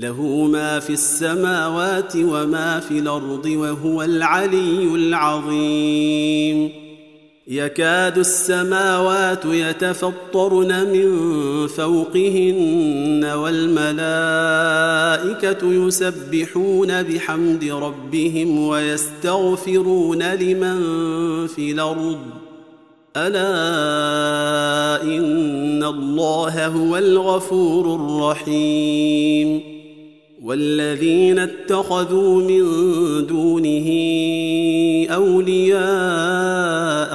له ما في السماوات وما في الأرض وهو العلي العظيم. يكاد السماوات يتفطرن من فوقهن والملائكة يسبحون بحمد ربهم ويستغفرون لمن في الأرض. ألا إن الله هو الغفور الرحيم. والذين اتخذوا من دونه أولياء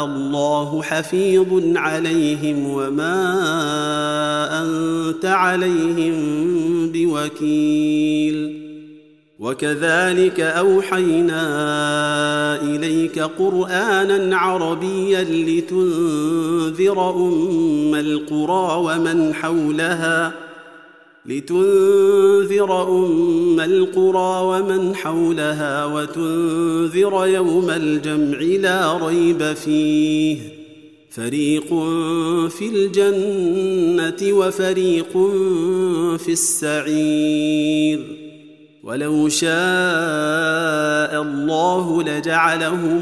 الله حفيظ عليهم وما أنت عليهم بوكيل. وكذلك أوحينا إليك قرآنا عربيا لتنذر أم القرى ومن حولها لتنذر أم القرى ومن حولها وتنذر يوم الجمع لا ريب فيه. فريق في الجنة وفريق في السعير. ولو شاء الله لجعلهم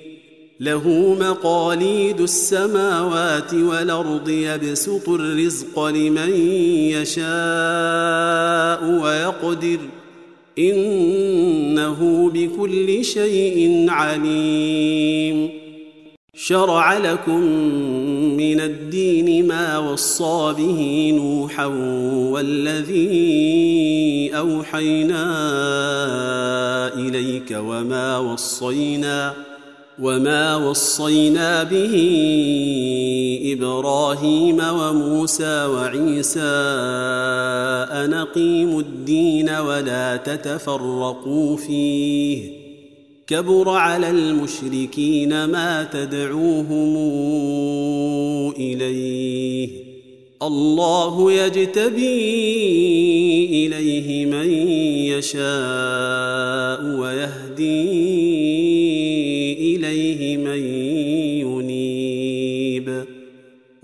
له مقاليد السماوات والأرض يبسط الرزق لمن يشاء ويقدر. إنه بكل شيء عليم. شرع لكم من الدين ما وصى به نوحا والذي أوحينا إليك وما وصينا وما وصينا به إبراهيم وموسى وعيسى ان اقيموا الدين ولا تتفرقوا فيه كبر على المشركين ما تدعوهم اليه الله يجتبي اليه من يشاء ويهدي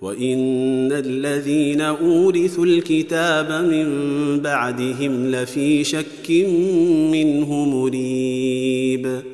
وان الذين اورثوا الكتاب من بعدهم لفي شك منه مريب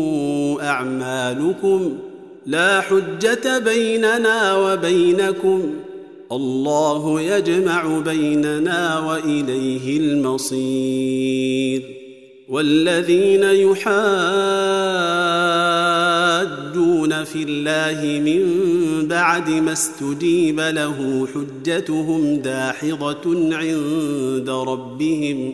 أعمالكم لا حجة بيننا وبينكم الله يجمع بيننا وإليه المصير والذين يحاجون في الله من بعد ما استجيب له حجتهم داحضة عند ربهم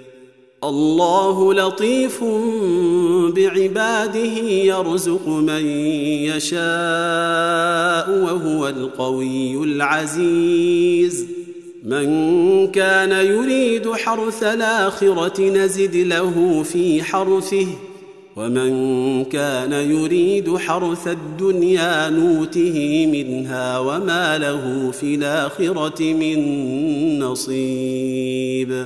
الله لطيف بعباده يرزق من يشاء وهو القوي العزيز. من كان يريد حرث الآخرة نزد له في حرثه ومن كان يريد حرث الدنيا نوته منها وما له في الآخرة من نصيب.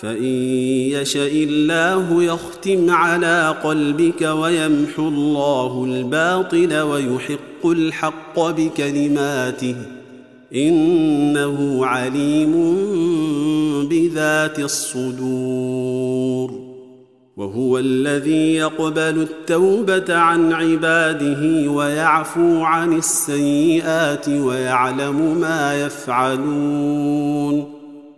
فإن يشأ الله يختم على قلبك ويمحو الله الباطل ويحق الحق بكلماته إنه عليم بذات الصدور وهو الذي يقبل التوبة عن عباده ويعفو عن السيئات ويعلم ما يفعلون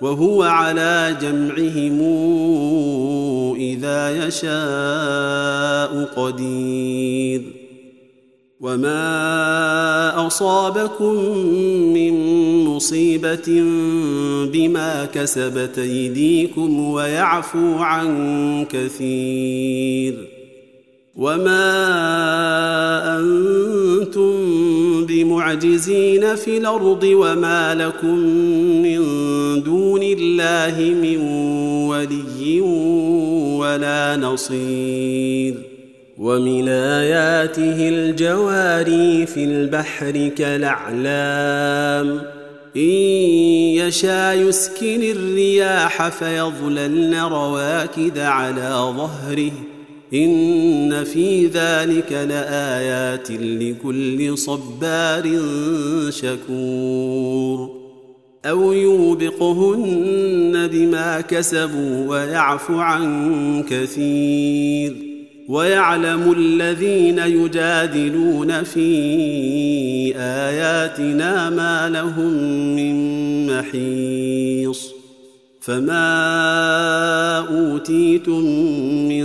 وهو على جمعهم إذا يشاء قدير. وما أصابكم من مصيبة بما كسبت أيديكم ويعفو عن كثير. وما أنتم بمعجزين في الأرض وما لكم من دون الله من ولي ولا نصير ومن اياته الجواري في البحر كالاعلام ان يشاء يسكن الرياح فيظللن رواكد على ظهره إن في ذلك لآيات لكل صبار شكور. أو يوبقهن بما كسبوا ويعفو عن كثير. ويعلم الذين يجادلون في آياتنا ما لهم من محيص. فما أوتيتم من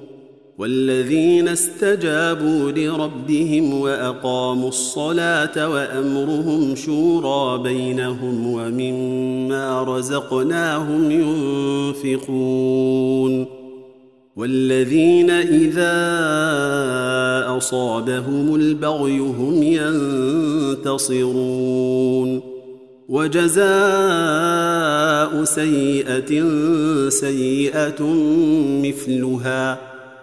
والذين استجابوا لربهم وأقاموا الصلاة وأمرهم شورى بينهم ومما رزقناهم ينفقون والذين إذا أصابهم البغي هم ينتصرون وجزاء سيئة سيئة مثلها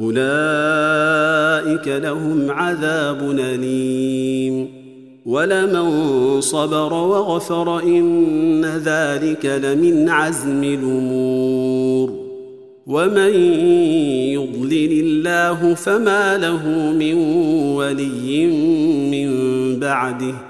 أولئك لهم عذاب أليم. ولمن صبر وغفر إن ذلك لمن عزم الأمور. ومن يضلل الله فما له من ولي من بعده.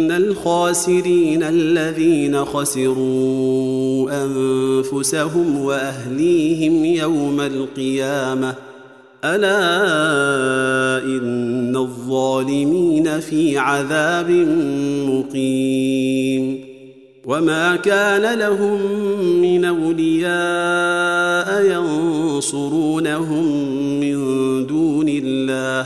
الخاسرين الذين خسروا أنفسهم وأهليهم يوم القيامة. ألا إن الظالمين في عذاب مقيم. وما كان لهم من أولياء ينصرونهم من دون الله.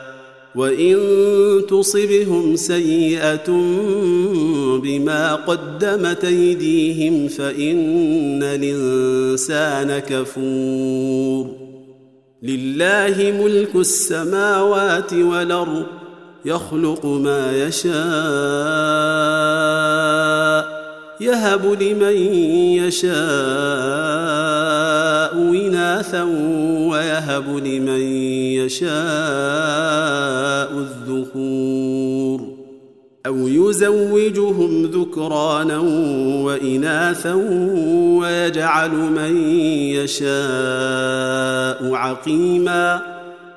وإن تصبهم سيئة بما قدمت أيديهم فإن الإنسان كفور. لله ملك السماوات والأرض يخلق ما يشاء يهب لمن يشاء إناثا ويهب لمن يشاء الذكور أو يزوجهم ذكرانا وإناثا ويجعل من يشاء عقيما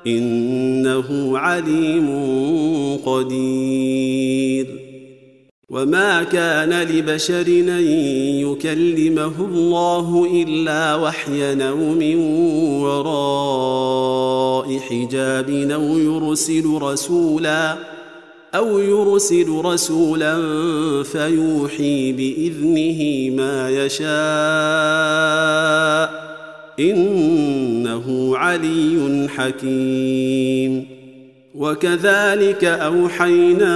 إنه عليم قدير وما كان لبشر ان يكلمه الله الا وحيا أو من وراء حجاب أو يرسل رسولا أو يرسل رسولا فيوحي باذنه ما يشاء انه علي حكيم وكذلك اوحينا